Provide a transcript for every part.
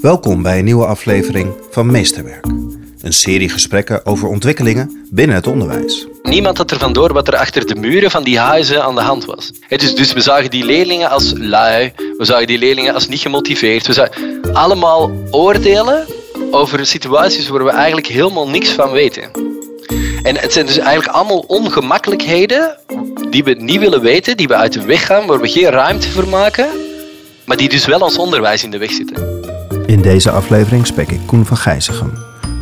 Welkom bij een nieuwe aflevering van Meesterwerk. Een serie gesprekken over ontwikkelingen binnen het onderwijs. Niemand had er vandoor wat er achter de muren van die huizen aan de hand was. dus, dus we zagen die leerlingen als lui, we zagen die leerlingen als niet gemotiveerd. We zagen allemaal oordelen over situaties waar we eigenlijk helemaal niks van weten. En het zijn dus eigenlijk allemaal ongemakkelijkheden die we niet willen weten, die we uit de weg gaan, waar we geen ruimte voor maken, maar die dus wel ons onderwijs in de weg zitten. In deze aflevering spreek ik Koen van Gijzegem.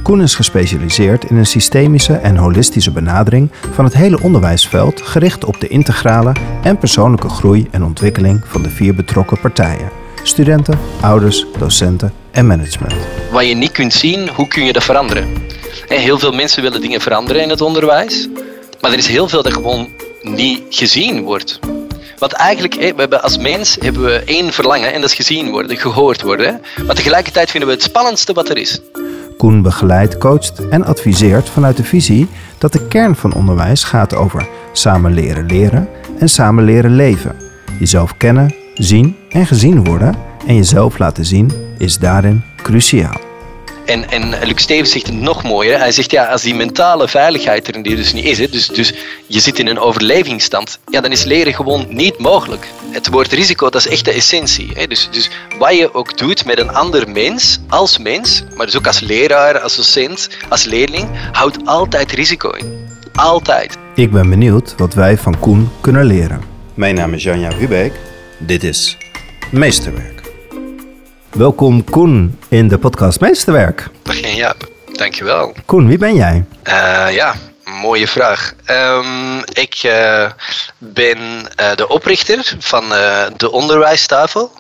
Koen is gespecialiseerd in een systemische en holistische benadering van het hele onderwijsveld gericht op de integrale en persoonlijke groei en ontwikkeling van de vier betrokken partijen: studenten, ouders, docenten en management. Wat je niet kunt zien, hoe kun je dat veranderen? Heel veel mensen willen dingen veranderen in het onderwijs, maar er is heel veel dat gewoon niet gezien wordt. Want eigenlijk, we hebben als mens hebben we één verlangen en dat is gezien worden, gehoord worden. Maar tegelijkertijd vinden we het spannendste wat er is. Koen begeleidt, coacht en adviseert vanuit de visie dat de kern van onderwijs gaat over samen leren leren en samen leren leven. Jezelf kennen, zien en gezien worden en jezelf laten zien is daarin cruciaal. En, en Luc Stevens zegt het nog mooier. Hij zegt, ja, als die mentale veiligheid er dus niet is, hè, dus, dus je zit in een overlevingsstand, ja, dan is leren gewoon niet mogelijk. Het woord risico, dat is echt de essentie. Hè. Dus, dus wat je ook doet met een ander mens, als mens, maar dus ook als leraar, als docent, als leerling, houdt altijd risico in. Altijd. Ik ben benieuwd wat wij van Koen kunnen leren. Mijn naam is Janja Hubeek. Dit is Meesterwerk. Welkom Koen in de podcast Meesterwerk. Begin ja, dankjewel. Koen, wie ben jij? Uh, ja, mooie vraag. Um, ik uh, ben uh, de oprichter van de onderwijstafel.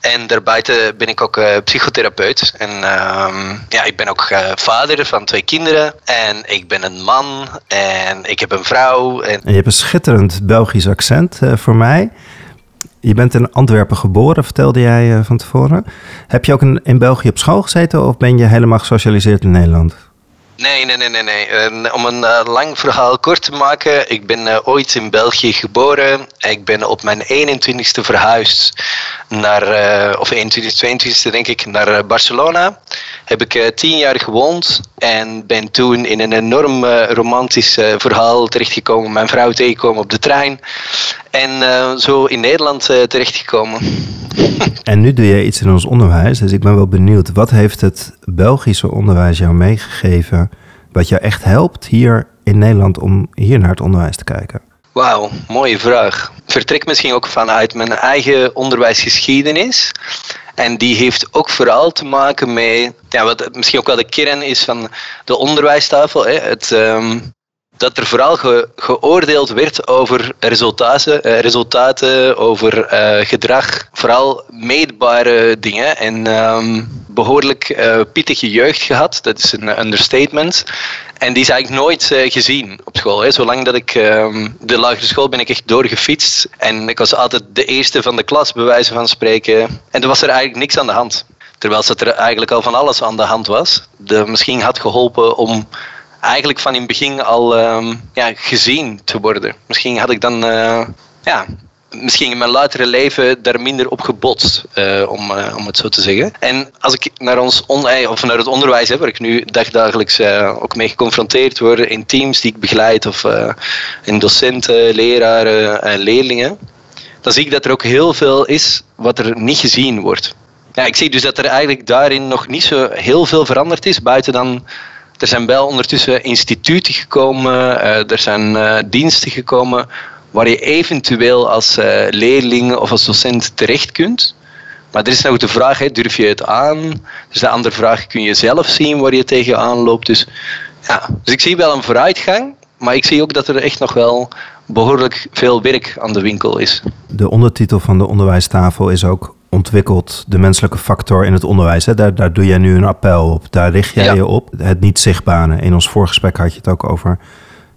En daarbuiten ben ik ook psychotherapeut. En um, ja, ik ben ook vader van twee kinderen. En ik ben een man. En ik heb een vrouw. En, en je hebt een schitterend Belgisch accent voor mij. Je bent in Antwerpen geboren, vertelde jij uh, van tevoren. Heb je ook in, in België op school gezeten of ben je helemaal gesocialiseerd in Nederland? Nee, nee, nee, nee. nee. om een uh, lang verhaal kort te maken. Ik ben uh, ooit in België geboren. Ik ben op mijn 21ste verhuisd naar, of 21, 22ste denk ik, naar Barcelona. Heb ik tien jaar gewoond en ben toen in een enorm romantisch verhaal terechtgekomen. Mijn vrouw tegengekomen op de trein. En zo in Nederland terechtgekomen. En nu doe je iets in ons onderwijs, dus ik ben wel benieuwd. Wat heeft het Belgische onderwijs jou meegegeven, wat jou echt helpt hier in Nederland om hier naar het onderwijs te kijken? Wauw, mooie vraag. Vertrek misschien ook vanuit mijn eigen onderwijsgeschiedenis. En die heeft ook vooral te maken met, ja, wat misschien ook wel de kern is van de onderwijstafel. Hè. Het, um, dat er vooral geoordeeld werd over resultaten, uh, resultaten over uh, gedrag, vooral meetbare dingen. En um, behoorlijk uh, pittige jeugd gehad, dat is een understatement. En die is eigenlijk nooit gezien op school. Hè. Zolang dat ik ehm, de lagere school ben ik echt doorgefietst. En ik was altijd de eerste van de klas, bij wijze van spreken. En er was er eigenlijk niks aan de hand. Terwijl er eigenlijk al van alles aan de hand was. Dat misschien had geholpen om eigenlijk van in het begin al ehm, ja, gezien te worden. Misschien had ik dan uh, ja, misschien in mijn latere leven daar minder op gebotst, uh, om, uh, om het zo te zeggen. En als ik naar, ons on of naar het onderwijs heb, waar ik nu dagdagelijks ook mee geconfronteerd word in teams die ik begeleid, of in docenten, leraren en leerlingen, dan zie ik dat er ook heel veel is wat er niet gezien wordt. Ja, ik zie dus dat er eigenlijk daarin nog niet zo heel veel veranderd is, buiten dan er zijn wel ondertussen instituten gekomen, uh, er zijn uh, diensten gekomen waar je eventueel als uh, leerling of als docent terecht kunt. Maar er is nog de vraag, hè, durf je het aan? Dus de andere vraag, kun je zelf zien waar je tegenaan loopt? Dus, ja. dus ik zie wel een vooruitgang, maar ik zie ook dat er echt nog wel behoorlijk veel werk aan de winkel is. De ondertitel van de onderwijstafel is ook ontwikkelt de menselijke factor in het onderwijs. Hè? Daar, daar doe jij nu een appel op. Daar richt jij je op. Het niet zichtbare. In ons voorgesprek had je het ook over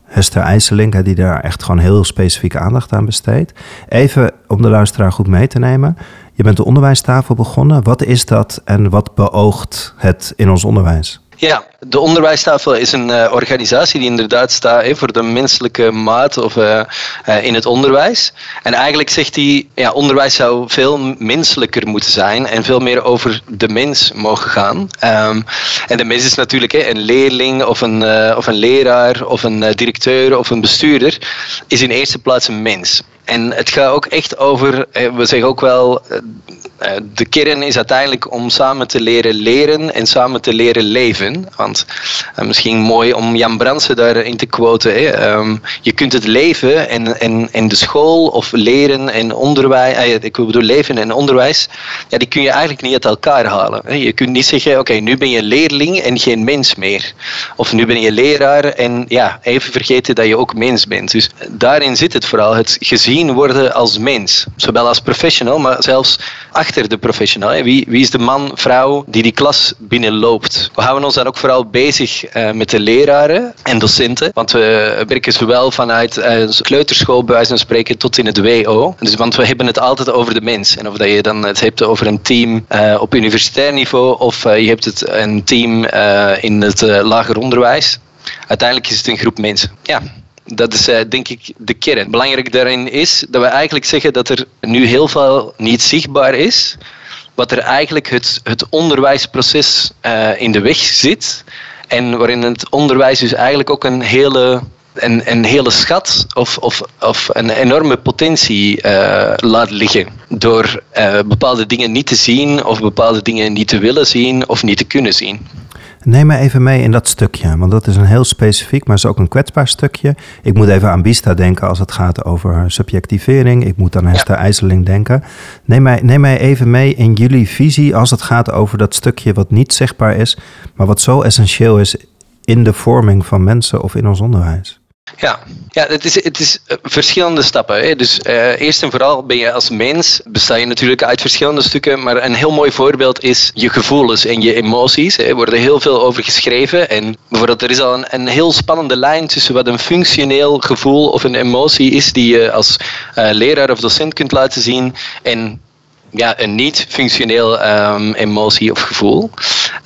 Hester IJsselink, die daar echt gewoon heel specifieke aandacht aan besteedt. Even om de luisteraar goed mee te nemen. Je bent de onderwijstafel begonnen. Wat is dat en wat beoogt het in ons onderwijs? Ja, de onderwijstafel is een uh, organisatie die inderdaad staat voor de menselijke maat of, uh, uh, in het onderwijs. En eigenlijk zegt hij, ja, onderwijs zou veel menselijker moeten zijn en veel meer over de mens mogen gaan. Um, en de mens is natuurlijk een leerling of een, of een leraar of een directeur of een bestuurder, is in eerste plaats een mens. En het gaat ook echt over, we zeggen ook wel, de kern is uiteindelijk om samen te leren leren en samen te leren leven. Want misschien mooi om Jan Brandsen daarin te quoten. Um, je kunt het leven en, en, de school of leren en onderwijs, ik bedoel leven en onderwijs, ja, die kun je eigenlijk niet uit elkaar halen. Je kunt niet zeggen, oké, nu ben je leerling en geen mens meer. Of nu ben je leraar en ja, even vergeten dat je ook mens bent. Dus daarin zit het vooral, het gezien worden als mens. Zowel als professional, maar zelfs achter de professional. Wie, wie is de man, vrouw die die klas binnenloopt? We houden ons dan ook vooral bezig uh, met de leraren en docenten. Want we werken zowel vanuit uh, kleuterschool, bij van spreken, tot in het WO. Dus, want we hebben het altijd over de mens. En of dat je dan het hebt over een team uh, op universitair niveau of je hebt het een team in het lager onderwijs. Uiteindelijk is het een groep mensen. Ja, dat is denk ik de kern. Belangrijk daarin is dat we eigenlijk zeggen dat er nu heel veel niet zichtbaar is, wat er eigenlijk het, het onderwijsproces uh, in de weg zit. En waarin het onderwijs dus eigenlijk ook een hele, een, een hele schat of, of, of een enorme potentie uh, laat liggen. Door bepaalde dingen niet te zien of bepaalde dingen niet te willen zien of niet te kunnen zien. Neem me even mee in dat stukje, want dat is een heel specifiek, maar is ook een kwetsbaar stukje. Ik moet even aan Bista denken als het gaat over subjectivering. Ik moet aan Hester ja. IJsseling denken. Neem mij, neem mij even mee in jullie visie als het gaat over dat stukje wat niet zichtbaar is, maar wat zo essentieel is in de vorming van mensen of in ons onderwijs. Ja, ja het, is, het is eh, verschillende stappen. Hè. Dus uh, eerst en vooral ben je als mens, besta je natuurlijk uit verschillende stukken, maar een heel mooi voorbeeld is je gevoelens en je emoties. Er worden heel veel over geschreven en bijvoorbeeld er is al een, een heel spannende lijn tussen wat een functioneel gevoel of een emotie is die je als uh, leraar of docent kunt laten zien en ja, een niet-functioneel um, emotie of gevoel.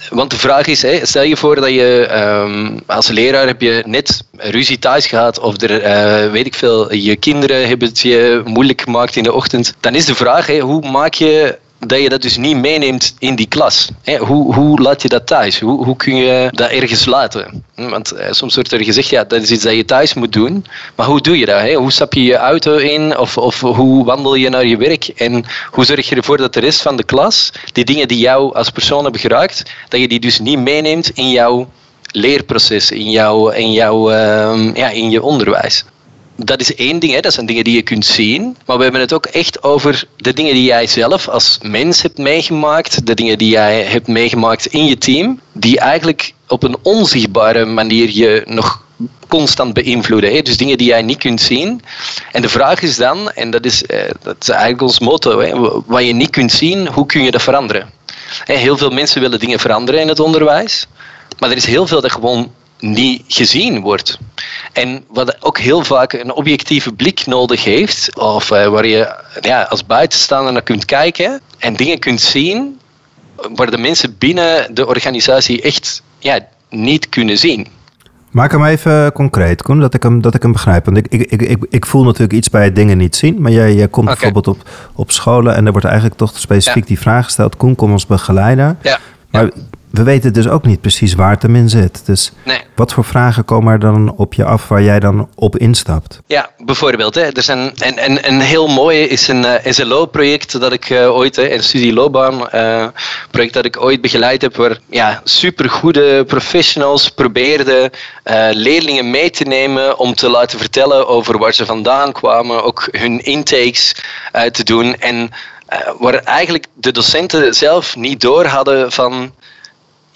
Want de vraag is, hè, stel je voor dat je um, als leraar heb je net ruzie thuis gehad of er, uh, weet ik veel, je kinderen hebben het je moeilijk gemaakt in de ochtend. Dan is de vraag, hè, hoe maak je dat je dat dus niet meeneemt in die klas. hoe, hoe laat je dat thuis? Hoe, hoe kun je dat ergens laten? Want eh, soms wordt er gezegd, ja, dat is iets dat je thuis moet doen. Maar hoe doe je dat? Hoe stap je je auto in? Of, of hoe wandel je naar je werk? En hoe zorg je ervoor dat de rest van de klas, die dingen die jou als persoon hebben geraakt, dat je die dus niet meeneemt in jouw leerproces, in, jouw, in, jouw, uh, ja, in je onderwijs dat is één ding, hè. dat zijn dingen die je kunt zien. Maar we hebben het ook echt over de dingen die jij zelf als mens hebt meegemaakt, de dingen die jij hebt meegemaakt in je team, die eigenlijk op een onzichtbare manier je nog constant beïnvloeden. Hè? Dus dingen die jij niet kunt zien. En de vraag is dan, en dat is, eh, dat is eigenlijk ons motto, hè? wat je niet kunt zien, hoe kun je dat veranderen? Heel veel mensen willen dingen veranderen in het onderwijs, maar er is heel veel dat gewoon niet gezien wordt. En wat ook heel vaak een objectieve blik nodig heeft, of uh, waar je ja, als buitenstaander naar kunt kijken en dingen kunt zien waar de mensen binnen de organisatie echt ja, niet kunnen zien. Maak hem even concreet, Koen, dat ik hem, dat ik hem begrijp. Want ik, ik, ik, ik voel natuurlijk iets bij dingen niet zien. Maar jij, jij komt okay. bijvoorbeeld op, op scholen en er wordt eigenlijk toch specifiek ja. die vraag gesteld. Koen, kom ons begeleiden. Ja. Maar we weten dus ook niet precies waar het hem in zit. Dus nee. wat voor vragen komen er dan op je af waar jij dan op instapt? Ja, bijvoorbeeld. Hè, er zijn, en, en, een heel mooie is een uh, SLO-project dat ik uh, ooit, hè, een studieloopbaan-project uh, dat ik ooit begeleid heb, waar ja, supergoede professionals probeerden leerlingen mee te nemen om te laten vertellen over waar ze vandaan kwamen, ook hun intakes te doen. En waar eigenlijk de docenten zelf niet door hadden van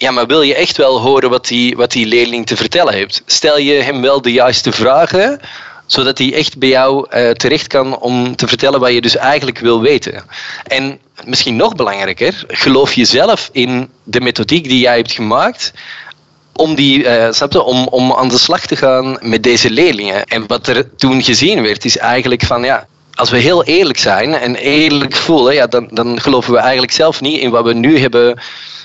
ja, maar wil je echt wel horen wat die, wat die leerling te vertellen heeft? Stel je hem wel de juiste vragen, zodat hij echt bij jou uh, terecht kan om te vertellen wat je dus eigenlijk wil weten. En misschien nog belangrijker, geloof je zelf in de methodiek die jij hebt gemaakt om, die, uh, snap je, om, om aan de slag te gaan met deze leerlingen. En wat er toen gezien werd, is eigenlijk van ja, als we heel eerlijk zijn en eerlijk voelen, ja, dan, dan geloven we eigenlijk zelf niet in wat we nu hebben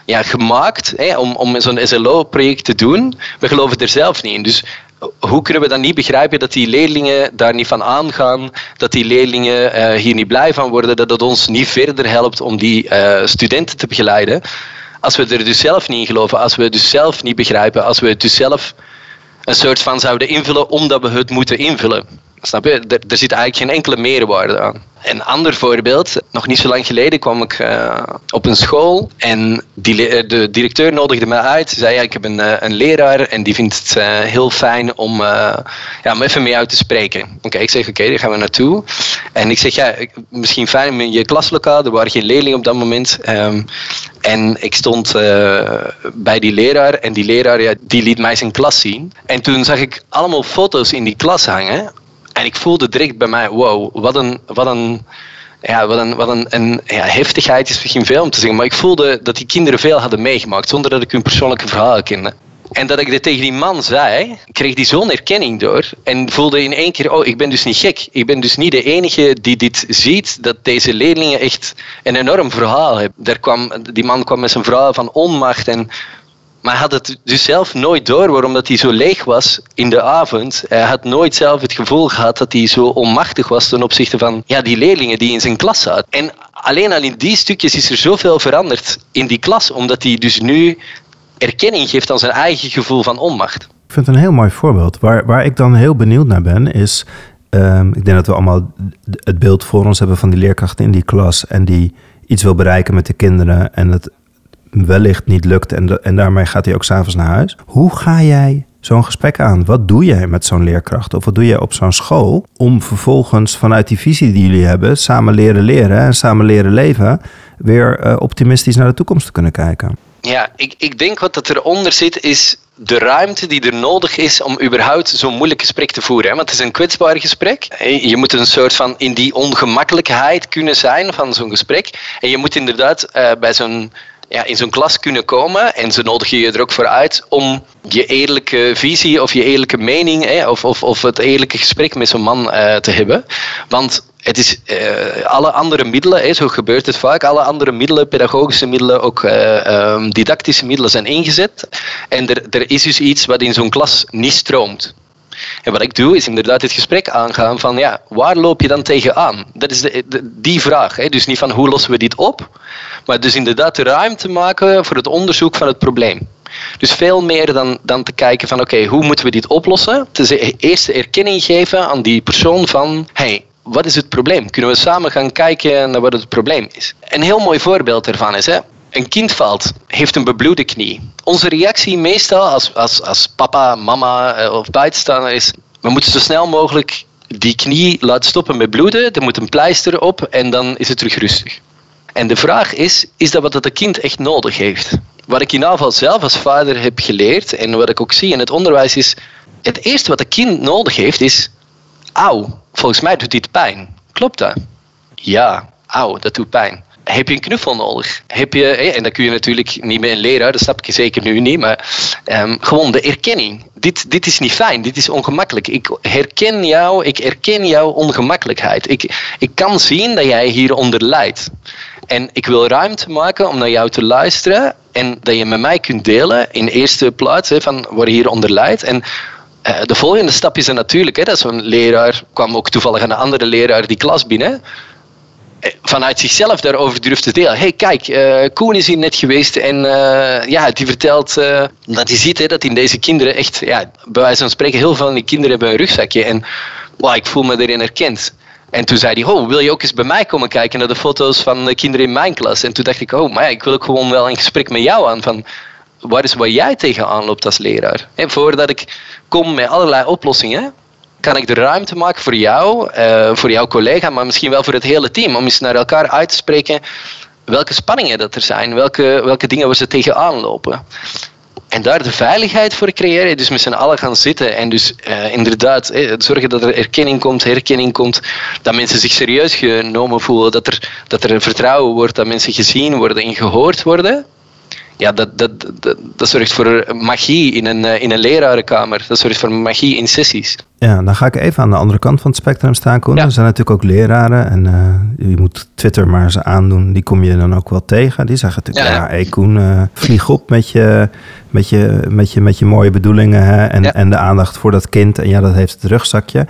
ja, gemaakt hè, om, om zo'n SLO-project te doen. We geloven er zelf niet in. Dus hoe kunnen we dan niet begrijpen dat die leerlingen daar niet van aangaan, dat die leerlingen uh, hier niet blij van worden, dat het ons niet verder helpt om die uh, studenten te begeleiden? Als we er dus zelf niet in geloven, als we het dus zelf niet begrijpen, als we het dus zelf een soort van zouden invullen omdat we het moeten invullen. Snap je? Er, er zit eigenlijk geen enkele meerwaarde aan. Een ander voorbeeld, nog niet zo lang geleden kwam ik uh, op een school en die, eh, de directeur nodigde mij uit. Ze zei, ja, ik heb een, uh, een leraar en die vindt het heel fijn om, ja, om even met jou te spreken. Oké, ik zeg, oké, okay, daar gaan we naartoe. En ik zeg, ja, misschien fijn in je klaslokaal. Er waren geen leerlingen op dat moment. Um, en ik stond bij die leraar en die leraar ja, die liet mij zijn klas zien. En toen zag ik allemaal foto's in die klas hangen en ik voelde direct bij mij, wow, wat een, wat een, ja, wat een, wat een, een ja, heftigheid is misschien veel om te zeggen, maar ik voelde dat die kinderen veel hadden meegemaakt zonder dat ik hun persoonlijke verhalen kende. En dat ik dit tegen die man zei, kreeg die zo'n erkenning door. En voelde in één keer, oh, ik ben dus niet gek. Ik ben dus niet de enige die dit ziet, dat deze leerlingen echt een enorm verhaal hebben. Daar kwam, die man kwam met zijn verhaal van onmacht en maar hij had het dus zelf nooit door waarom dat hij zo leeg was in de avond. Hij had nooit zelf het gevoel gehad dat hij zo onmachtig was ten opzichte van ja, die leerlingen die in zijn klas zaten. En alleen al in die stukjes is er zoveel veranderd in die klas, omdat hij dus nu erkenning geeft aan zijn eigen gevoel van onmacht. Ik vind het een heel mooi voorbeeld. Waar, waar ik dan heel benieuwd naar ben, is. Um, ik denk dat we allemaal het beeld voor ons hebben van die leerkracht in die klas en die iets wil bereiken met de kinderen en het wellicht niet lukt en, en daarmee gaat hij ook s'avonds naar huis. Hoe ga jij zo'n gesprek aan? Wat doe jij met zo'n leerkracht of wat doe je op zo'n school om vervolgens vanuit die visie die jullie hebben, samen leren leren en samen leren leven, weer uh, optimistisch naar de toekomst te kunnen kijken? Ja, ik, ik denk wat dat eronder zit is de ruimte die er nodig is om überhaupt zo'n moeilijk gesprek te voeren. Want het is een kwetsbaar gesprek. Je moet een soort van in die ongemakkelijkheid kunnen zijn van zo'n gesprek. En je moet inderdaad uh, bij zo'n ja, in zo'n klas kunnen komen en ze nodigen je er ook voor uit om je eerlijke visie of je eerlijke mening hè, of, of, of het eerlijke gesprek met zo'n man uh, te hebben. Want het is uh, alle andere middelen, hè, zo gebeurt het vaak, alle andere middelen, pedagogische middelen, ook uh, um, didactische middelen zijn ingezet. En er, er is dus iets wat in zo'n klas niet stroomt. En wat ik doe, is inderdaad het gesprek aangaan van ja, waar loop je dan tegenaan? Dat is de, die vraag. Hè? Dus niet van hoe lossen we dit op, maar dus inderdaad de ruimte maken voor het onderzoek van het probleem. Dus veel meer dan, dan te kijken van oké, hoe moeten we dit oplossen? Te eerst erkenning geven aan die persoon van hey, wat is het probleem? Kunnen we samen gaan kijken naar wat het probleem is? Een heel mooi voorbeeld daarvan is, hè, een kind valt, heeft een bebloede knie. Onze reactie meestal als, als, als papa, mama eh, of buitenstaander is, we moeten zo snel mogelijk die knie laten stoppen met bloeden, er moet een pleister op en dan is het terug rustig. En de vraag is, is dat wat het kind echt nodig heeft? Wat ik in geval zelf als vader heb geleerd en wat ik ook zie in het onderwijs is, het eerste wat een kind nodig heeft is, auw, volgens mij doet dit pijn. Klopt dat? Ja, auw, dat doet pijn heb je een knuffel nodig? Heb je, en dat kun je natuurlijk niet met een leraar, dat snap ik zeker nu niet, maar um, gewoon de erkenning. Dit, dit is niet fijn, dit is ongemakkelijk. Ik herken jou, ik erken jouw ongemakkelijkheid. Ik, ik kan zien dat jij hieronder lijdt. En ik wil ruimte maken om naar jou te luisteren en dat je met mij kunt delen in eerste plaats van waar je hieronder lijdt. En uh, de volgende stap is natuurlijk, hè, dat zo'n leraar kwam ook toevallig een andere leraar die klas binnen vanuit zichzelf daarover durft te delen. hey, kijk, uh, Koen is hier net geweest en uh, ja, die vertelt uh, dat hij ziet hè, dat in deze kinderen echt, ja, bij wijze van spreken, heel veel van die kinderen hebben een rugzakje. En wow, ik voel me erin herkend. En toen zei hij, oh, wil je ook eens bij mij komen kijken naar de foto's van de kinderen in mijn klas? En toen dacht ik, oh, maar ja, ik wil ook gewoon wel een gesprek met jou aan van waar is waar jij tegenaan loopt als leraar? En voordat ik kom met allerlei oplossingen, kan ik de ruimte maken voor jou, uh, voor jouw collega, maar misschien wel voor het hele team, om eens naar elkaar uit te spreken welke spanningen dat er zijn, welke, welke dingen we ze tegenaan lopen. En daar de veiligheid voor creëren, dus met z'n allen gaan zitten en dus uh, inderdaad eh, zorgen dat er erkenning komt, herkenning komt, dat mensen zich serieus genomen voelen, dat er, dat er vertrouwen wordt, dat mensen gezien worden en gehoord worden ja, dat, dat, dat, dat zorgt voor magie in een, in een lerarenkamer. Dat zorgt voor magie in sessies. Ja, dan ga ik even aan de andere kant van het spectrum staan, Koen. Er zijn natuurlijk ook leraren en uh, je moet Twitter maar eens aandoen. Die kom je dan ook wel tegen. Die zeggen natuurlijk, ja, ja hey Koen, uh, vlieg op met je, met je, met je, met je mooie bedoelingen hè? En, en de aandacht voor dat kind. En ja, dat heeft het rugzakje.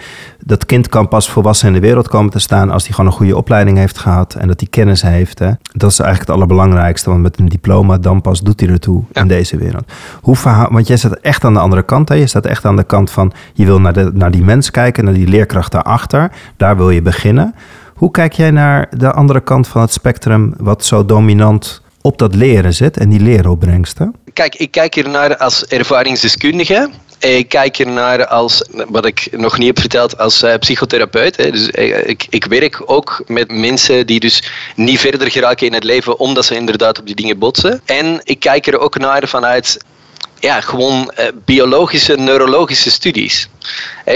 Dat kind kan pas volwassen in de wereld komen te staan als hij gewoon een goede opleiding heeft gehad en dat hij kennis heeft. Hè? Dat is eigenlijk het allerbelangrijkste, want met een diploma dan pas doet hij ertoe in deze wereld. Hoe verhaal, want jij staat echt aan de andere kant. Hè? Je staat echt aan de kant van je wil naar, de, naar die mens kijken, naar die leerkracht daarachter. Daar wil je beginnen. Hoe kijk jij naar de andere kant van het spectrum, wat zo dominant op dat leren zit en die leeropbrengsten? Kijk, ik kijk er naar als ervaringsdeskundige. Ik kijk er naar als, wat ik nog niet heb verteld, als uh, psychotherapeut. Hè. Dus eh, ik, ik werk ook met mensen die dus niet verder geraken in het leven omdat ze inderdaad op die dingen botsen. En ik kijk er ook naar vanuit ja, gewoon uh, biologische, neurologische studies.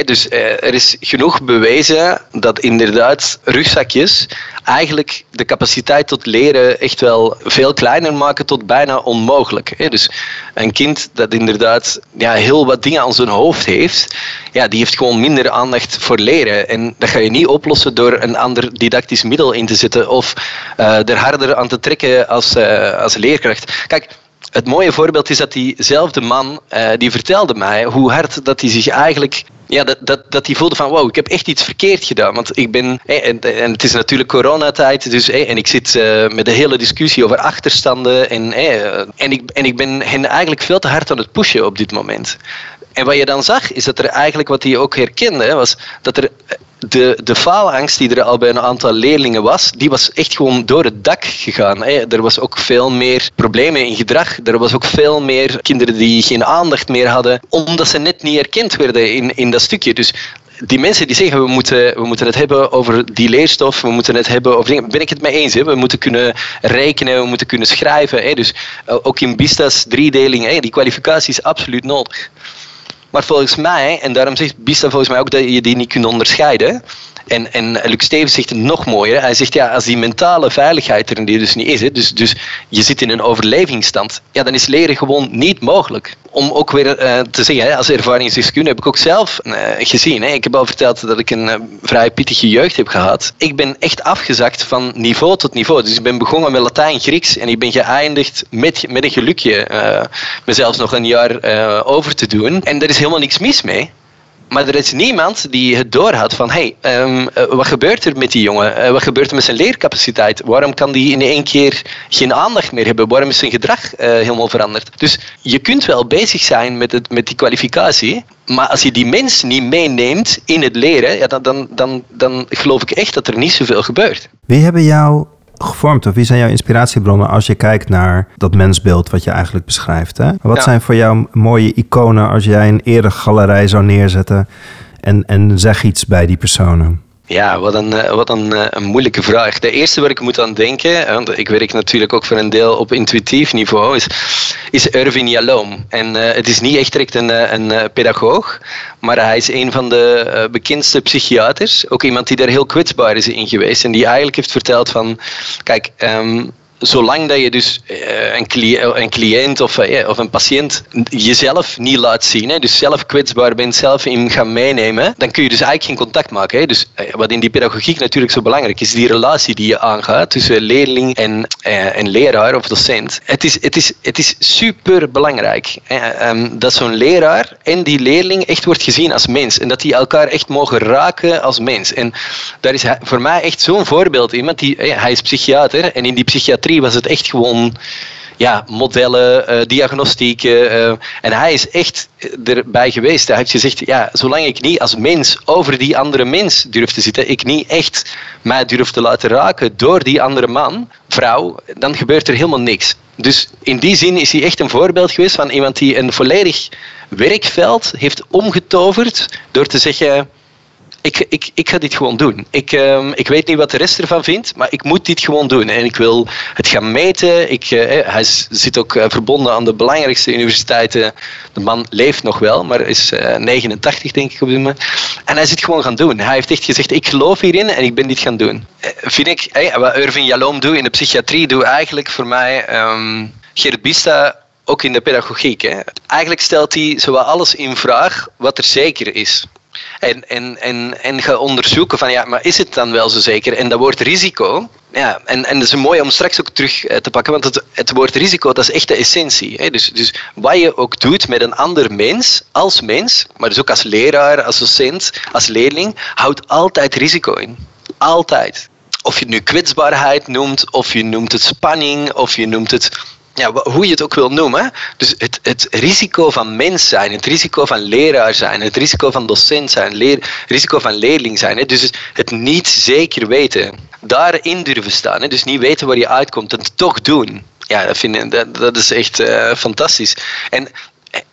dus uh, er is genoeg bewezen dat inderdaad rugzakjes eigenlijk de capaciteit tot leren echt wel veel kleiner maken tot bijna onmogelijk. dus een kind dat inderdaad ja, heel wat dingen aan zijn hoofd heeft, ja, die heeft gewoon minder aandacht voor leren. En dat ga je niet oplossen door een ander didactisch middel in te zetten of uh, er harder aan te trekken als, als leerkracht. Kijk, het mooie voorbeeld is dat diezelfde man, uh, die vertelde mij hoe hard dat hij zich eigenlijk ja, dat, dat, dat hij voelde van wow, ik heb echt iets verkeerd gedaan. Want ik ben, en, en het is natuurlijk coronatijd, dus, en ik zit met de hele discussie over achterstanden. En, en, ik, en ik ben hen eigenlijk veel te hard aan het pushen op dit moment. En wat je dan zag, is dat er eigenlijk, wat hij ook herkende, was dat er de, de faalangst die er al bij een aantal leerlingen was, die was echt gewoon door het dak gegaan. Er was ook veel meer problemen in gedrag. Er was ook veel meer kinderen die geen aandacht meer hadden, omdat ze net niet erkend werden in, in dat stukje. Dus die mensen die zeggen we moeten, we moeten het hebben over die leerstof, we moeten het hebben over dingen, ben ik het mee eens. Hè? We moeten kunnen rekenen, we moeten kunnen schrijven. Hè? Dus eh, ook in BISTA's driedeling, hè? die kwalificatie is absoluut nodig. Maar volgens mij, en daarom zegt Bista volgens mij ook dat je die niet kunt onderscheiden. En, en Luc Stevens zegt het nog mooier. Hij zegt ja, als die mentale veiligheid er dus niet is, hè, dus, dus je zit in een overlevingsstand, ja, dan is leren gewoon niet mogelijk. Om ook weer uh, te zeggen, hè, als ervaringsdeskundige heb ik ook zelf uh, gezien. Hè. Ik heb al verteld dat ik een uh, vrij pittige jeugd heb gehad. Ik ben echt afgezakt van niveau tot niveau. Dus ik ben begonnen met Latijn, Grieks en ik ben geëindigd met, met een gelukje mezelf nog een jaar over te doen. En daar is helemaal niks mis mee. Maar er is niemand die het doorhad van, hey, um, wat gebeurt er met die jongen? Uh, wat gebeurt er met zijn leercapaciteit? Waarom kan die in één keer geen aandacht meer hebben? Waarom is zijn gedrag uh, helemaal veranderd? Dus je kunt wel bezig zijn met, het, met die kwalificatie, maar als je die mens niet meeneemt in het leren, ja, dan, dan, dan, dan geloof ik echt dat er niet zoveel gebeurt. Wie hebben jou gevormd? Of wie zijn jouw inspiratiebronnen als je kijkt naar dat mensbeeld wat je eigenlijk beschrijft? Hè? Wat zijn voor jou mooie iconen als jij een eregalerij zou neerzetten en, en zeg iets bij die personen? Ja, wat een, eh, wat een, eh, een moeilijke vraag. De eerste waar ik moet aan denken, want ik werk natuurlijk ook voor een deel op intuïtief niveau, is, is Irvin Yalom. En uh, het is niet echt direct een, een pedagoog, maar hij is een van de bekendste psychiaters. Ook iemand die daar heel kwetsbaar is in geweest. En die eigenlijk heeft verteld van, kijk, um, zolang dat je dus eh, een, cliënt, een cliënt of, eh, of een patiënt jezelf niet laat zien, hè, dus zelf kwetsbaar bent, zelf in gaat meenemen, dan kun je dus eigenlijk geen contact maken. Hè. Dus eh, wat in die pedagogiek natuurlijk zo belangrijk is, die relatie die je aangaat tussen leerling en, en leraar of docent. Het is, het is, het is super belangrijk ehm, dat zo'n leraar en die leerling echt wordt gezien als mens en dat die elkaar echt mogen raken als mens. En daar is voor mij echt zo'n voorbeeld. Iemand die, hij is psychiater en in die psychiatrie was het echt gewoon ja, modellen, uh, diagnostieken. Uh, en hij is echt erbij geweest. Hij heeft gezegd, ja, zolang ik niet als mens over die andere mens durf te zitten, ik niet echt mij durf te laten raken door die andere man, vrouw, dan gebeurt er helemaal niks. Dus in die zin is hij echt een voorbeeld geweest van iemand die een volledig werkveld heeft omgetoverd door te zeggen ik, ik, ik ga dit gewoon doen. Ik, um, ik weet niet wat de rest ervan vindt, maar ik moet dit gewoon doen. En ik wil het gaan meten. Ik, uh, hij zit ook uh, verbonden aan de belangrijkste universiteiten. De man leeft nog wel, maar is uh, 89 denk ik op dit moment. En hij zit gewoon gaan doen. Hij heeft echt gezegd, ik geloof hierin en ik ben dit gaan doen. vind ik, wat Irving Jalom doet in de psychiatrie, doe eigenlijk voor mij um, Geert Bista ook in de pedagogiek. Hè. Eigenlijk stelt hij zowel alles in vraag wat er zeker is. En, en, en, en ga onderzoeken van ja, maar is het dan wel zo zeker? En dat woord risico, ja, en, en dat is mooi om straks ook terug eh, te pakken, want het, het woord risico, dat is echt de essentie. Hè? Dus, dus wat je ook doet met een ander mens, als mens, maar dus ook als leraar, als docent, als leerling, houdt altijd risico in. Altijd. Of je het nu kwetsbaarheid noemt, of je noemt het spanning, of je noemt het ja, hoe je het ook wil noemen. Dus het, het risico van mens zijn, het risico van leraar zijn, het risico van docent zijn, het risico van leerling zijn. Hè. Dus het niet zeker weten. Daarin durven staan. Hè. Dus niet weten waar je uitkomt en het toch doen. Ja, dat, vind dat, dat is echt uh, fantastisch. En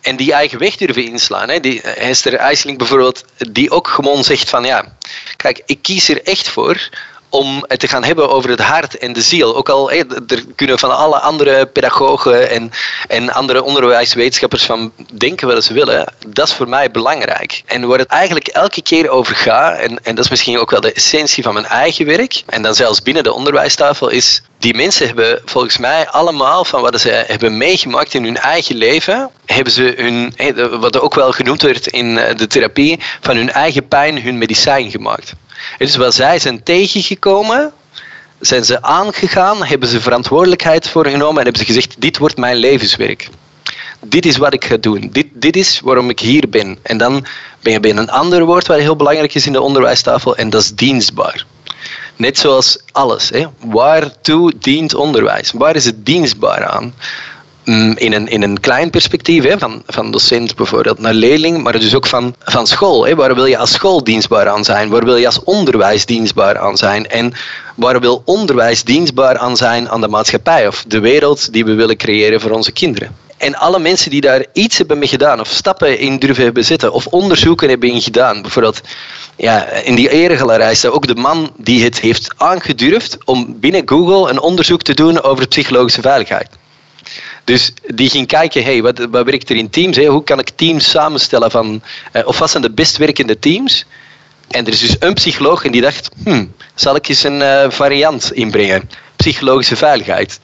en die eigen weg durven inslaan. Hè. Die, Hester IJsling bijvoorbeeld, die ook gewoon zegt van ja, kijk, ik kies er echt voor om het te gaan hebben over het hart en de ziel. Ook al er kunnen van alle andere pedagogen en, en andere onderwijswetenschappers van denken wat ze willen. Dat is voor mij belangrijk. En waar het eigenlijk elke keer over gaat, en, en dat is misschien ook wel de essentie van mijn eigen werk, en dan zelfs binnen de onderwijstafel, is die mensen hebben volgens mij allemaal van wat ze hebben meegemaakt in hun eigen leven, hebben ze hun, wat ook wel genoemd werd in de therapie, van hun eigen pijn hun medicijn gemaakt. Dus wat zij zijn tegengekomen, zijn ze aangegaan, hebben ze verantwoordelijkheid voor genomen en hebben ze gezegd, dit wordt mijn levenswerk. Dit is wat ik ga doen. Dit, dit is waarom ik hier ben. En dan ben je bij een ander woord wat heel belangrijk is in de onderwijstafel en dat is dienstbaar. Net zoals alles. Hè. Waartoe dient onderwijs? Waar is het dienstbaar aan? Mm, in een, in een klein perspectief, hè, van, van docent bijvoorbeeld naar leerling, maar dus ook van, van school. Hè. Waar wil je als school dienstbaar aan zijn? Waar wil je als onderwijs dienstbaar aan zijn? En waar wil onderwijs dienstbaar aan zijn aan de maatschappij of de wereld die we willen creëren voor onze kinderen? En alle mensen die daar iets hebben mee gedaan, of stappen in durven hebben zitten, of onderzoeken hebben gedaan. Bijvoorbeeld, ja, in die eregalerij staat ook de man die het heeft aangedurfd om binnen Google een onderzoek te doen over psychologische veiligheid. Dus die ging kijken, hey, wat, wat werkt er in teams? Hey? Hoe kan ik teams samenstellen van, uh, of wat zijn de best werkende teams? En er is dus een psycholoog en die dacht, hmm, zal ik eens een uh, variant inbrengen? Psychologische veiligheid.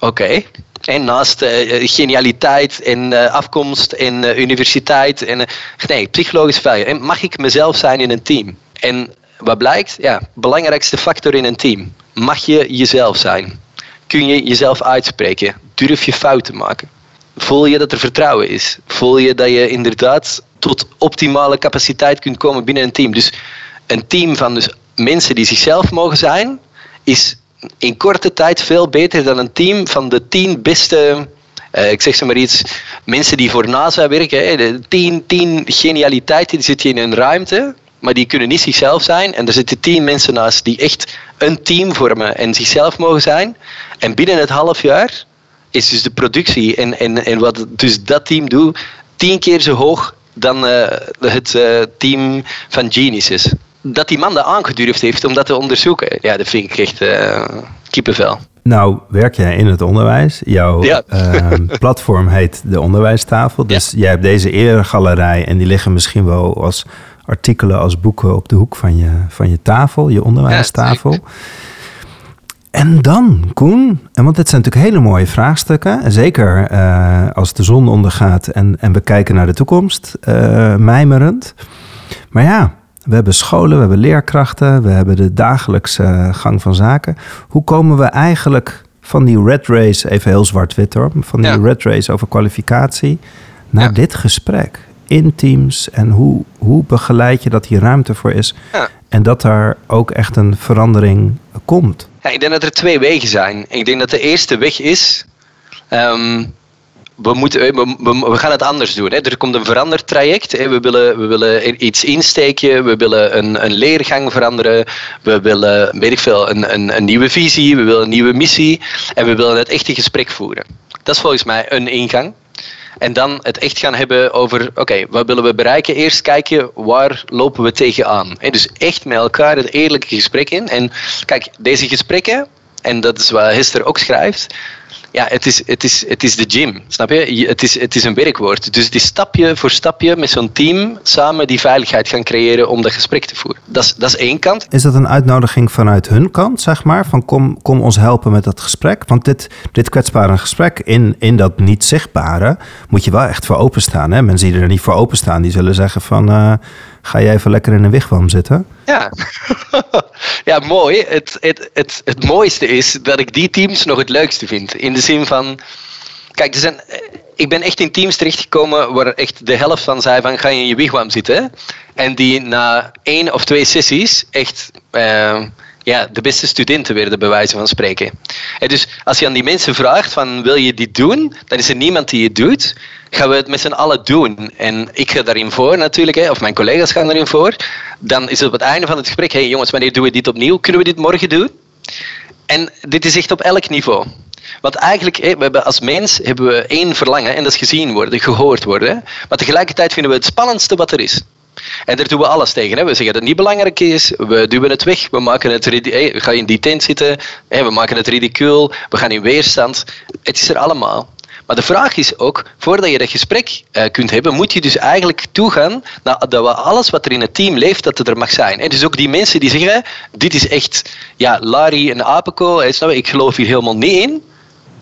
Oké. En naast uh, genialiteit en afkomst en universiteit. En, nee, psychologische veiligheid. Mag ik mezelf zijn in een team? En wat blijkt? Ja, belangrijkste factor in een team. Mag je jezelf zijn? Kun je jezelf uitspreken? Durf je fouten maken? Voel je dat er vertrouwen is? Voel je dat je inderdaad tot optimale capaciteit kunt komen binnen een team? Dus een team van dus mensen die zichzelf mogen zijn, is in korte tijd veel beter dan een team van de tien beste, uh, ik zeg ze maar iets, mensen die voor NASA werken. Hè, de tien, tien genialiteiten die zitten in een ruimte, maar die kunnen niet zichzelf zijn. En er zitten tien mensen naast die echt een team vormen en zichzelf mogen zijn. En binnen het half jaar is dus de productie en, en, en wat dus dat team doet, tien keer zo hoog dan uh, het uh, team van Geniuses. Dat die man dat aangedurfd heeft om dat te onderzoeken, ja, dat vind ik echt uh, kippenvel. Nou, werk jij in het onderwijs. Jouw ja. platform heet de Onderwijstafel. Dus jij hebt deze eregalerij en die liggen misschien wel als artikelen, als boeken op de hoek van je, van je tafel, je onderwijstafel. En dan, Koen, en want dit zijn natuurlijk hele mooie vraagstukken. Zeker uh, als de zon ondergaat en, en we kijken naar de toekomst, uh, mijmerend. Maar ja, we hebben scholen, we hebben leerkrachten, we hebben de dagelijkse gang van zaken. Hoe komen we eigenlijk van die red race, even heel zwart-wit hoor, van die red race over kwalificatie, naar dit gesprek in teams? En hoe, hoe begeleid je dat hier ruimte voor is? En dat daar ook echt een verandering komt? Ja, ik denk dat er twee wegen zijn. Ik denk dat de eerste weg is. Ehm, we, moeten, we, we, gaan het anders doen. Hè. Er komt een verandertraject. Hè. We, willen, we willen iets insteken. We willen een, een leergang veranderen. We willen weet ik veel, een, een, een nieuwe visie. We willen een nieuwe missie. En we willen het echte gesprek voeren. Dat is volgens mij een ingang. En dan het echt gaan hebben over, oké, wat willen we bereiken? Eerst kijken, waar lopen we tegenaan? En dus echt met elkaar het eerlijke gesprek in. En kijk, deze gesprekken, en dat is wat Hester ook schrijft, ja, het is, het, is, het is de gym, snap je? Het is, het is een werkwoord. Dus is stapje voor stapje met zo'n team samen die veiligheid gaan creëren om dat gesprek te voeren. Dat is, dat is één kant. Is dat een uitnodiging vanuit hun kant, zeg maar? Van kom, kom ons helpen met dat gesprek? Want dit, dit kwetsbare gesprek in, in dat niet zichtbare moet je wel echt voor openstaan. Hè? Mensen die er niet voor openstaan, die zullen zeggen van... Uh, ga jij even lekker in een wigwam zitten. Ja, ja mooi. Het, het, het, het mooiste is dat ik die teams nog het leukste vind. In de zin van, kijk, er zijn, ik ben echt in teams terechtgekomen waar echt de helft van zei van ga je in je wigwam zitten. En die na één of twee sessies echt... Uh, ja, de beste studenten werden, bij wijze van spreken. En dus als je aan die mensen vraagt van wil je dit doen, dan is er niemand die het doet. Gaan we het met z'n allen doen. En ik ga daarin voor natuurlijk, hè, of mijn collega's gaan daarin voor. Dan is het op het einde van het gesprek, hey jongens, wanneer doen we dit opnieuw? Kunnen we dit morgen doen? En dit is echt op elk niveau. Want eigenlijk, we hebben als mens hebben we één verlangen en dat is gezien worden, gehoord worden. Maar tegelijkertijd vinden we het spannendste wat er is. En daar doen we alles tegen. Hè. We zeggen dat het niet belangrijk is, we duwen het weg, we, maken het, we gaan in die tent zitten, we maken het ridicuul, we gaan in weerstand. Het is er allemaal. Maar de vraag is ook, voordat je dat gesprek uh, kunt hebben, moet je dus eigenlijk toegaan naar dat we alles wat er in het team leeft, dat het er mag zijn. En dus ook die mensen die zeggen, dit is echt ja, Larry en Apico, ik geloof hier helemaal niet in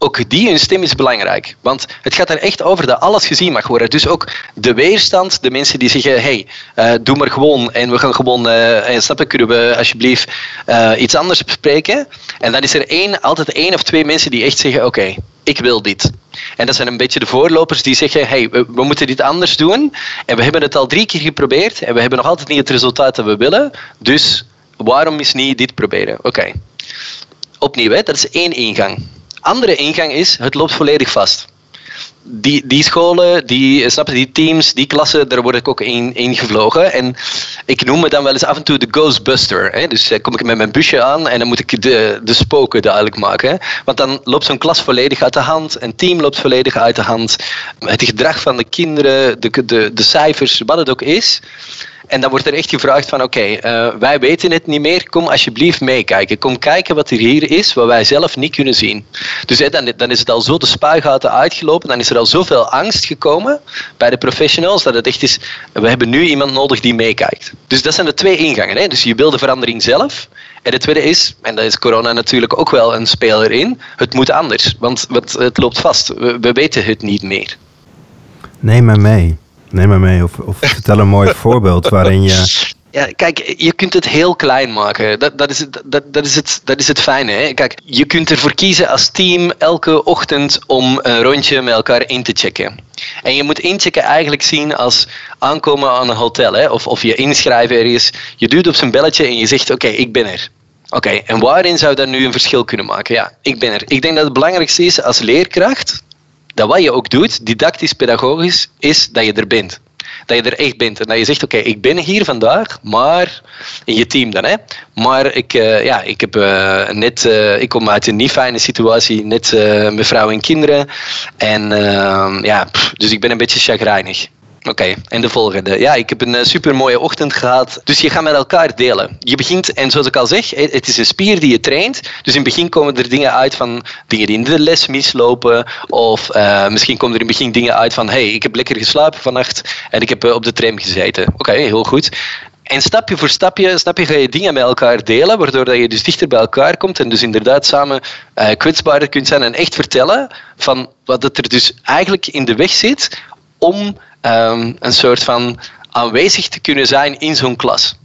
ook die hun stem is belangrijk. Want het gaat er echt over dat alles gezien mag worden. Dus ook de weerstand, de mensen die zeggen: hey, uh, doe maar gewoon en we gaan gewoon, uh, en snap kunnen we alsjeblieft uh, iets anders bespreken? En dan is er één, altijd één of twee mensen die echt zeggen: oké, ik wil dit. En dat zijn een beetje de voorlopers die zeggen: hey, we, we, moeten dit anders doen. En we hebben het al drie keer geprobeerd en we hebben nog altijd niet het resultaat dat we willen. Dus waarom is niet dit proberen? Oké. Opnieuw, hè, dat is één ingang andere ingang is, het loopt volledig vast. Die, die scholen, die, snap die teams, die klassen, daar word ik ook in, gevlogen. En ik noem me dan wel eens af en toe de Ghostbuster. Hè? Dus dan kom ik met mijn busje aan en dan moet ik de, de spoken duidelijk maken. Want dan loopt zo'n klas volledig uit de hand, een team loopt volledig uit de hand. Het gedrag van de kinderen, de, de, de cijfers, wat het ook is. En dan wordt er echt gevraagd van oké, eh, wij weten het niet meer, kom alsjeblieft meekijken. Kom kijken wat er hier is, wat wij zelf niet kunnen zien. Dus dan, dan is het al zo de spuigaten uitgelopen, dan is er al zoveel angst gekomen bij de professionals, dat het echt is, we hebben nu iemand nodig die meekijkt. Dus dat zijn de twee ingangen. Hè? Dus je wil de verandering zelf. En de tweede is, en daar is corona natuurlijk ook wel een speler in, het moet anders, want het loopt vast. We, we weten het niet meer. Neem maar mee. Neem maar mee of, vertel een mooi voorbeeld waarin je ja, kijk, je kunt het heel klein maken. Dat, dat, is, het, dat, dat, is, het, dat is het fijne. Hè? Kijk, je kunt ervoor kiezen als team elke ochtend om een rondje met elkaar in te checken. En je moet inchecken eigenlijk zien als aankomen aan een hotel. Hè? Of, of je inschrijven ergens. Je duwt op zijn belletje en je zegt, oké, ik ben er. Oké, en waarin zou dat nu een verschil kunnen maken? Ja, ik ben er. Ik denk dat het belangrijkste is als leerkracht dat wat je ook doet, didactisch, pedagogisch, is dat je er bent. Dat je er echt bent. En dat je zegt, oké, ik ben hier vandaag, maar... In je team dan, hè. Maar ik, uh, ja, ik, heb, uh, net, uh, ik kom uit een niet fijne situatie, net met vrouw en kinderen. En ja, dus ik ben een beetje chagrijnig. Oké, en de volgende. Ja, ik heb een uh, super mooie ochtend gehad. Dus je gaat met elkaar delen. Je begint, en zoals ik al zeg, het is een spier die je traint. Dus in het begin komen er dingen uit van dingen die in de les mislopen. Of uh, misschien komen er in het begin dingen uit van: hey, ik heb lekker geslapen vannacht en ik heb op de tram gezeten. Oké, heel goed. En stapje voor stapje, snap je, ga je dingen met elkaar delen, waardoor dat je dus dichter bij elkaar komt en dus inderdaad samen kwetsbaarder kunt zijn en echt vertellen van wat het er dus eigenlijk in de weg zit om um, een soort van aanwezig te kunnen zijn in zo'n klas.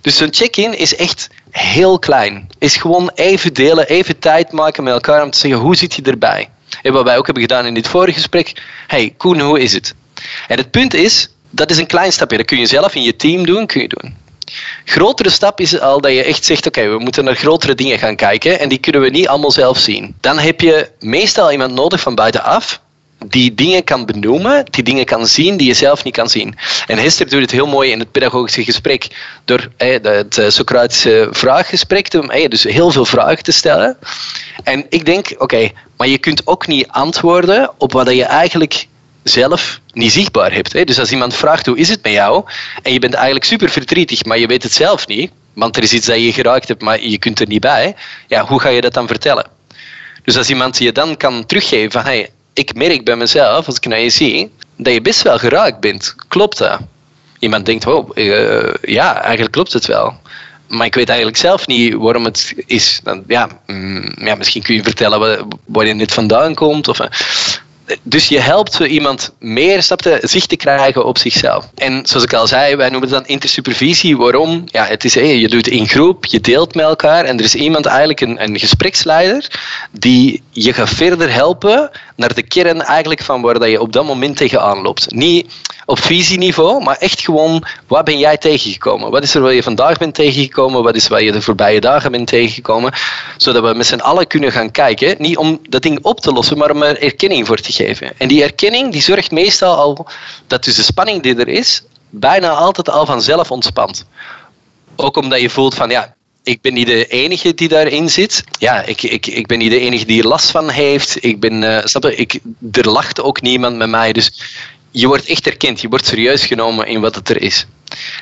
Dus zo'n check-in is echt heel klein. Is gewoon even delen, even tijd maken met elkaar om te zeggen hoe zit je erbij. En wat wij ook hebben gedaan in dit vorige gesprek. Hey Koen, hoe is het? En het punt is, dat is een klein stapje. Dat kun je zelf in je team doen, kun je doen. Grotere stap is al dat je echt zegt: oké, we moeten naar grotere dingen gaan kijken en die kunnen we niet allemaal zelf zien. Dan heb je meestal iemand nodig van buitenaf die dingen kan benoemen, die dingen kan zien die je zelf niet kan zien. En Hester doet het heel mooi in het pedagogische gesprek door het eh, Socratische vraaggesprek te dus heel veel vragen te stellen. En ik denk, oké, maar je kunt ook niet antwoorden op wat je eigenlijk zelf niet zichtbaar hebt. Dus als iemand vraagt hoe is het met jou en je bent eigenlijk super verdrietig, maar je weet het zelf niet, want er is iets dat je geraakt hebt, maar je kunt er niet bij, ja, hoe ga je dat dan vertellen? Dus als iemand je dan kan teruggeven van hey, ik merk bij mezelf, als ik naar je zie, dat je best wel geraakt bent. Klopt dat? Iemand denkt, oh, ja, eigenlijk klopt het wel. Maar ik weet eigenlijk zelf niet waarom het is. Dan, ja, mm, ja, misschien kun je vertellen waar, waar dit vandaan komt. Of, uh, dus je helpt iemand meer snapte, zicht te krijgen op zichzelf. En zoals ik al zei, wij noemen het dan intersupervisie. Waarom? Ja, het is, je doet het in groep, je deelt met elkaar en er is iemand eigenlijk, een, een gespreksleider, die je gaat verder helpen naar de kern eigenlijk van waar dat je op dat moment tegenaan loopt. Niet op visieniveau, maar echt gewoon, wat ben jij tegengekomen? Wat is er wat je vandaag bent tegengekomen? Wat is wat je de voorbije dagen bent tegengekomen? Zodat we met z'n allen kunnen gaan kijken, niet om dat ding op te lossen, maar om er erkenning voor te geven. En die erkenning die zorgt meestal al dat dus de spanning die er is, bijna altijd al vanzelf ontspant. Ook omdat je voelt van, ja, ik ben niet de enige die daarin zit. Ja, ik, ik, ik ben niet de enige die er last van heeft. Ik ben, uh, snap je, ik, er lacht ook niemand met mij. Dus je wordt echt erkend, je wordt serieus genomen in wat het er is.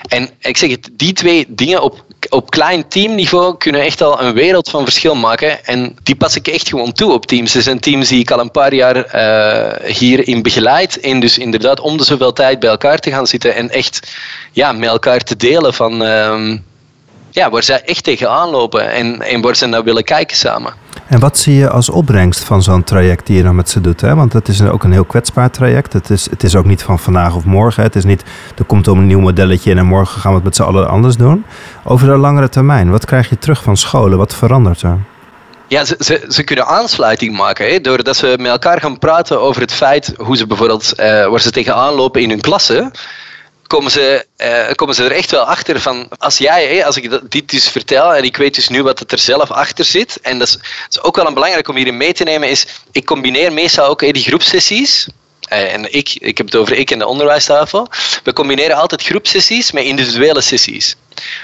En ik zeg het, die twee dingen op, op klein teamniveau kunnen echt al een wereld van verschil maken. En die pas ik echt gewoon toe op teams. Er zijn teams die ik al een paar jaar uh, hierin begeleid. En dus inderdaad om de zoveel tijd bij elkaar te gaan zitten en echt ja, met elkaar te delen van... Uh, ja, waar zij echt tegenaan lopen en, en waar ze naar willen kijken samen. En wat zie je als opbrengst van zo'n traject die je dan met ze doet? Hè? Want het is ook een heel kwetsbaar traject. Het is, het is ook niet van vandaag of morgen. Het is niet, er komt een nieuw modelletje en morgen gaan we het met z'n allen anders doen. Over de langere termijn, wat krijg je terug van scholen? Wat verandert er? Ja, ze, ze, ze, kunnen aansluiting maken. Hè, doordat ze met elkaar gaan praten over het feit hoe ze bijvoorbeeld, uh, waar ze tegenaan lopen in hun klasse komen ze, uh, komen ze er echt wel achter van, als jij, als ik dit dus vertel en ik weet dus nu wat het er zelf achter zit, en dat is, is ook wel een belangrijk om hierin mee te nemen, is ik combineer meestal ook die groepsessies, eh, en ik, ik heb het over ik en de onderwijstafel. We combineren altijd groepsessies met individuele sessies.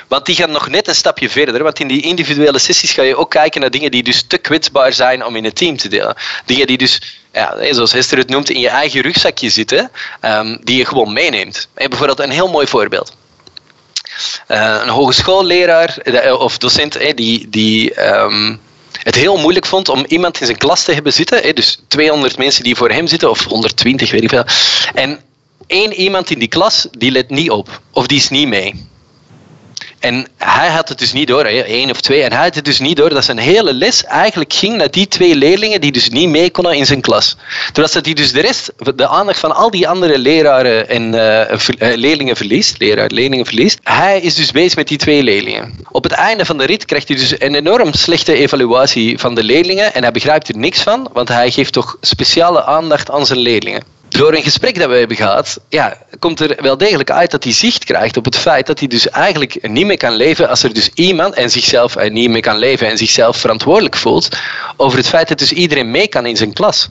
Want die gaan nog net een stapje verder. Want in die individuele sessies ga je ook kijken naar dingen die dus te kwetsbaar zijn om in het team te delen. Dingen die dus, ja, zoals Hester het noemt, in je eigen rugzakje zitten, um, die je gewoon meeneemt. En bijvoorbeeld een heel mooi voorbeeld. Uh, een hogeschoolleraar eh, of docent die, die um, het heel moeilijk vond om iemand in zijn klas te hebben zitten. Dus 200 mensen die voor hem zitten, of 120, weet ik veel. En één iemand in die klas, die let niet op. Of die is niet mee. En hij had het dus niet door, één of twee, en hij had het dus niet door dat zijn hele les eigenlijk ging naar die twee leerlingen die dus niet mee konden in zijn klas. Terwijl hij dus de rest, de aandacht van al die andere leraren en uh, leerlingen verliest, leraar, leerlingen verliest. Hij is dus bezig met die twee leerlingen. Op het einde van de rit krijgt hij dus een enorm slechte evaluatie van de leerlingen en hij begrijpt er niks van, want hij geeft toch speciale aandacht aan zijn leerlingen door een gesprek dat we hebben gehad, ja, komt er wel degelijk uit dat hij zicht krijgt op het feit dat hij dus eigenlijk niet meer kan leven als er dus iemand en zichzelf eh, niet meer kan leven en zichzelf verantwoordelijk voelt over het feit dat dus iedereen mee kan in zijn klas.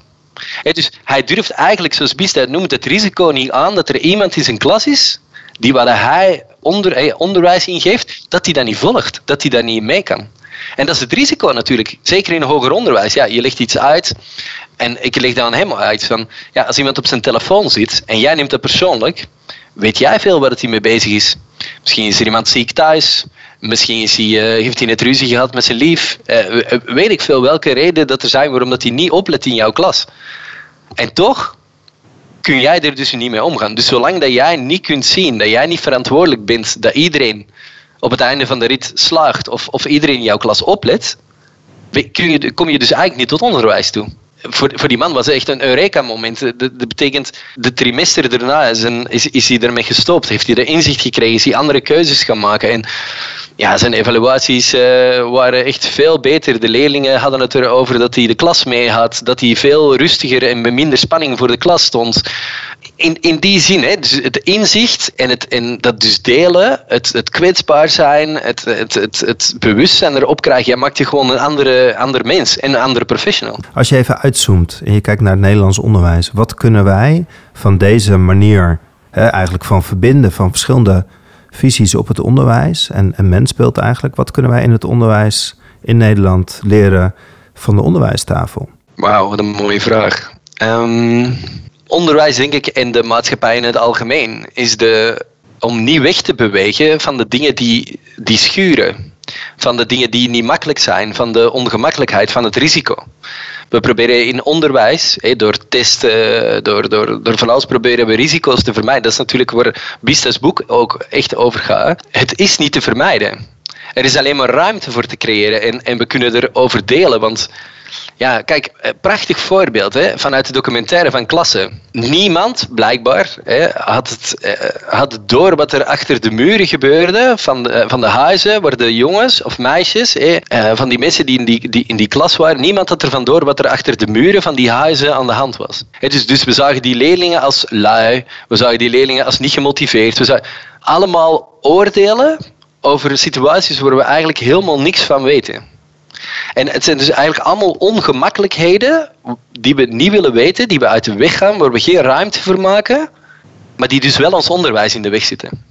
dus hij durft eigenlijk, zoals Biest noemt, het risico niet aan dat er iemand in zijn klas is die wat hij onder, eh, onderwijs ingeeft, dat hij dat niet volgt, dat hij daar niet mee kan. En dat is het risico natuurlijk, zeker in hoger onderwijs. Ja, je legt iets uit en ik leg dan helemaal uit van, ja, als iemand op zijn telefoon zit en jij neemt dat persoonlijk, weet jij veel waar het hij mee bezig is. Misschien is er iemand ziek thuis, misschien is hij, uh, heeft hij net ruzie gehad met zijn lief. Uh, weet ik veel welke reden dat er zijn waarom dat hij niet oplet in jouw klas. En toch kun jij er dus niet mee omgaan. Dus zolang dat jij niet kunt zien, dat jij niet verantwoordelijk bent dat iedereen op het einde van de rit slaagt of, of iedereen in jouw klas oplet, kom je dus eigenlijk niet tot onderwijs toe voor, voor die man was het echt een Eureka-moment. Dat, betekent, de trimester daarna is, een, is, is hij ermee gestopt. Heeft hij de inzicht gekregen, is hij andere keuzes gaan maken. En ja, zijn evaluaties uh, waren echt veel beter. De leerlingen hadden het erover dat hij de klas mee had, dat hij veel rustiger en met minder spanning voor de klas stond. In, in die zin, hè, dus het inzicht en, het, en dat dus delen, het, het kwetsbaar zijn, het, het, het, het bewustzijn erop krijgen, ja, maakt je gewoon een andere, ander mens en een andere professional. Als je even uitzoomt en je kijkt naar het Nederlands onderwijs, wat kunnen wij van deze manier hè, eigenlijk van verbinden van verschillende visies op het onderwijs en, en mens speelt eigenlijk. Wat kunnen wij in het onderwijs in Nederland leren van de onderwijstafel? Wauw, wat een mooie vraag. Um, onderwijs, denk ik, en de maatschappij in het algemeen, is de, om niet weg te bewegen van de dingen die, die schuren. Van de dingen die niet makkelijk zijn, van de ongemakkelijkheid, van het risico. We proberen in onderwijs, door testen, door, door, door van alles proberen we risico's te vermijden. Dat is natuurlijk waar Bista's boek ook echt over gaat. Het is niet te vermijden. Er is alleen maar ruimte voor te creëren en, en we kunnen erover delen, want Ja, kijk, eh, prachtig voorbeeld hè, vanuit de documentaire van Klasse. Niemand, blijkbaar, hè, had, het, eh, had het door wat er achter de muren gebeurde van de, van de huizen waar de jongens of meisjes, van die mensen die in die, die in die klas waren, niemand had ervan door wat er achter de muren van die huizen aan de hand was. Dus, dus we zagen die leerlingen als lui, we zagen die leerlingen als niet gemotiveerd. We zagen allemaal oordelen over situaties waar we eigenlijk helemaal niks van weten. En het zijn dus eigenlijk allemaal ongemakkelijkheden die we niet willen weten, die we uit de weg gaan, waar we geen ruimte voor maken, maar die dus wel ons onderwijs in de weg zitten.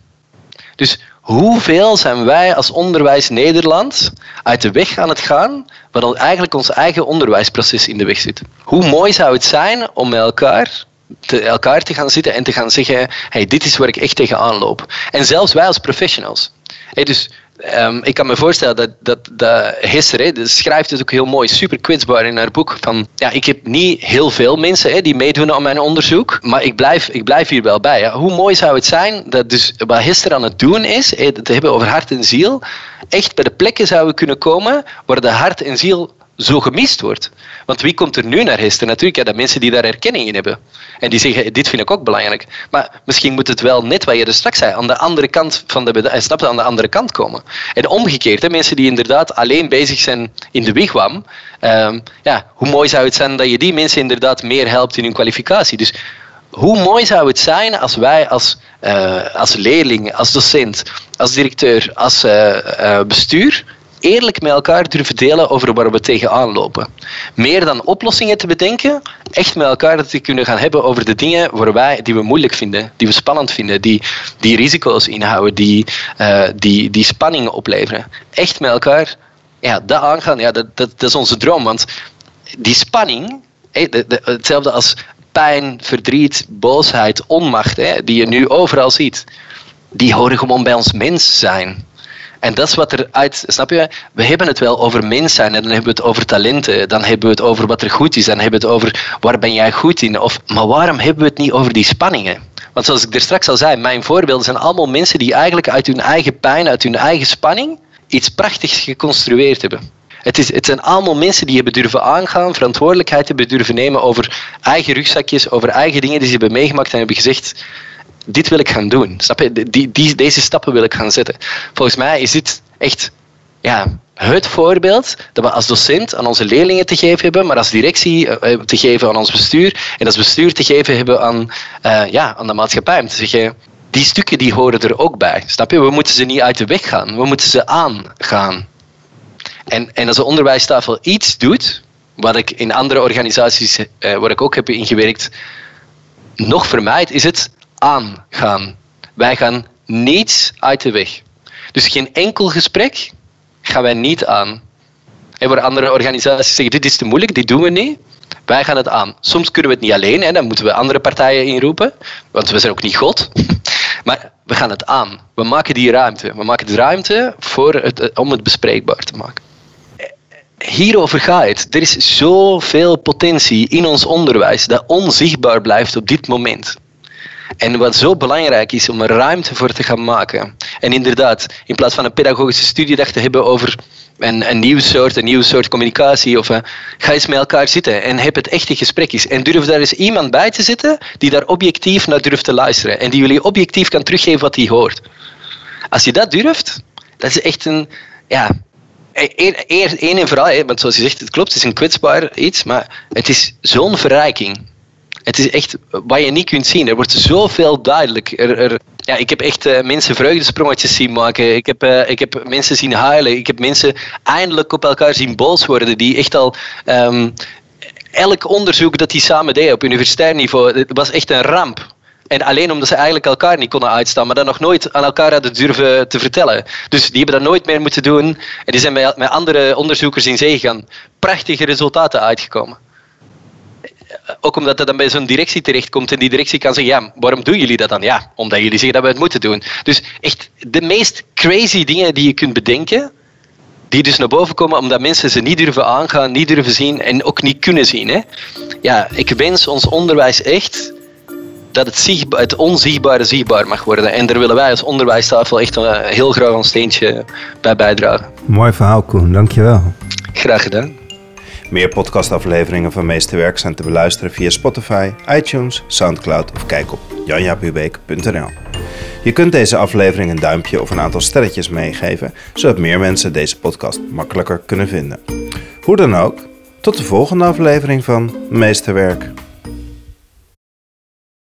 Dus hoeveel zijn wij als onderwijs Nederland uit de weg aan het gaan, wat eigenlijk ons eigen onderwijsproces in de weg zit? Hoe mooi zou het zijn om met elkaar te, elkaar te gaan zitten en te gaan zeggen: hey, dit is waar ik echt tegenaan loop. En zelfs wij als professionals. Dus Um, ik kan me voorstellen dat, dat, dat schrijft het ook heel mooi, super kwetsbaar in haar boek. Van, ja, ik heb niet heel veel mensen hè, die meedoen aan mijn onderzoek, maar ik blijf, ik blijf hier wel bij. Hoe mooi zou het zijn dat dus wat Hester aan het doen is, hè, te hebben over hart en ziel, echt bij de plekken zouden kunnen komen waar de hart en ziel zo gemist wordt. Want wie komt er nu naar Hester? Natuurlijk, ja, dat mensen die daar erkenning in hebben. En die zeggen, dit vind ik ook belangrijk. Maar misschien moet het wel net wat je er straks zei, aan de andere kant van de bedrijf, snap aan de andere kant komen. En omgekeerd, hè, mensen die inderdaad alleen bezig zijn in de wigwam, um, ja, hoe mooi zou het zijn dat je die mensen inderdaad meer helpt in hun kwalificatie. Dus hoe mooi zou het zijn als wij als, uh, als leerling, als docent, als directeur, als uh, bestuur eerlijk met elkaar durven delen over waar we tegenaan lopen. Meer dan oplossingen te bedenken, echt met elkaar te kunnen gaan hebben over de dingen waar wij, die we moeilijk vinden, die we spannend vinden, die, die risico's inhouden, die, uh, die, die spanningen opleveren. Echt met elkaar ja, dat aangaan, ja, dat, dat, dat is onze droom. Want die spanning, hetzelfde als pijn, verdriet, boosheid, onmacht, hè, die je nu overal ziet, die horen gewoon bij ons mens zijn. En dat is wat er uit, snap je? We hebben het wel over mens zijn en dan hebben we het over talenten, dan hebben we het over wat er goed is, dan hebben we het over waar ben jij goed in. Of, maar waarom hebben we het niet over die spanningen? Want zoals ik er straks al zei, mijn voorbeelden zijn allemaal mensen die eigenlijk uit hun eigen pijn, uit hun eigen spanning, iets prachtigs geconstrueerd hebben. Het, is, het zijn allemaal mensen die hebben durven aangaan, verantwoordelijkheid hebben durven nemen over eigen rugzakjes, over eigen dingen die ze hebben meegemaakt en hebben gezegd, dit wil ik gaan doen. Snap je? Die, die, deze stappen wil ik gaan zetten. Volgens mij is dit echt ja, het voorbeeld dat we als docent aan onze leerlingen te geven hebben, maar als directie eh, eh, te geven aan ons bestuur en als bestuur te geven hebben aan, uh, ja, aan de maatschappij. Om te zeggen, die stukken die horen er ook bij. Snap je? We moeten ze niet uit de weg gaan. We moeten ze aangaan. En, en als de onderwijstafel iets doet, wat ik in andere organisaties waar ik ook heb ingewerkt, nog vermijd, is het aangaan. Wij gaan niets uit de weg. Dus geen enkel gesprek gaan wij niet aan. En waar andere organisaties zeggen, dit is te moeilijk, dit doen we niet. Wij gaan het aan. Soms kunnen we het niet alleen, hè, dan moeten we andere partijen inroepen, want we zijn ook niet God. Maar we gaan het aan. We maken die ruimte. We maken de ruimte voor het, om het bespreekbaar te maken. Hierover gaat het. Er is zoveel potentie in ons onderwijs dat onzichtbaar blijft op dit moment. En wat zo belangrijk is om er ruimte voor te gaan maken. En inderdaad, in plaats van een pedagogische studiedag te hebben over een, een nieuw soort, een nieuw soort communicatie, of uh, ga eens met elkaar zitten en heb het echte gesprekjes. En durf daar eens iemand bij te zitten die daar objectief naar durft te luisteren. En die jullie objectief kan teruggeven wat hij hoort. Als je dat durft, dat is echt een, ja, één en vooral, want zoals je zegt, het klopt, het is een kwetsbaar iets, maar het is zo'n verrijking. Het is echt wat je niet kunt zien. Er wordt zoveel duidelijk. Er, er, ja, ik heb echt uh, mensen vreugdesprongetjes zien maken. Ik heb, uh, ik heb mensen zien huilen. Ik heb mensen eindelijk op elkaar zien boos worden. Die echt al. Um, elk onderzoek dat die samen deden op universitair niveau, was echt een ramp. En alleen omdat ze eigenlijk elkaar niet konden uitstaan, maar dat nog nooit aan elkaar hadden durven te vertellen. Dus die hebben dat nooit meer moeten doen. En die zijn met, met andere onderzoekers in zee gegaan. Prachtige resultaten uitgekomen ook omdat dat dan bij zo'n directie terechtkomt en die directie kan zeggen, ja, waarom doen jullie dat dan? Ja, omdat jullie zeggen dat we het moeten doen. Dus echt de meest crazy dingen die je kunt bedenken, die dus naar boven komen omdat mensen ze niet durven aangaan, niet durven zien en ook niet kunnen zien. Hè? Ja, ik wens ons onderwijs echt dat het, het onzichtbare zichtbaar mag worden. En daar willen wij als onderwijstafel echt een heel graag een steentje bij bijdragen. Mooi verhaal, Koen. Dankjewel. Graag gedaan. Meer podcastafleveringen van Meesterwerk zijn te beluisteren via Spotify, iTunes, Soundcloud of kijk op janjapubeek.nl. Je kunt deze aflevering een duimpje of een aantal sterretjes meegeven, zodat meer mensen deze podcast makkelijker kunnen vinden. Hoe dan ook, tot de volgende aflevering van Meesterwerk.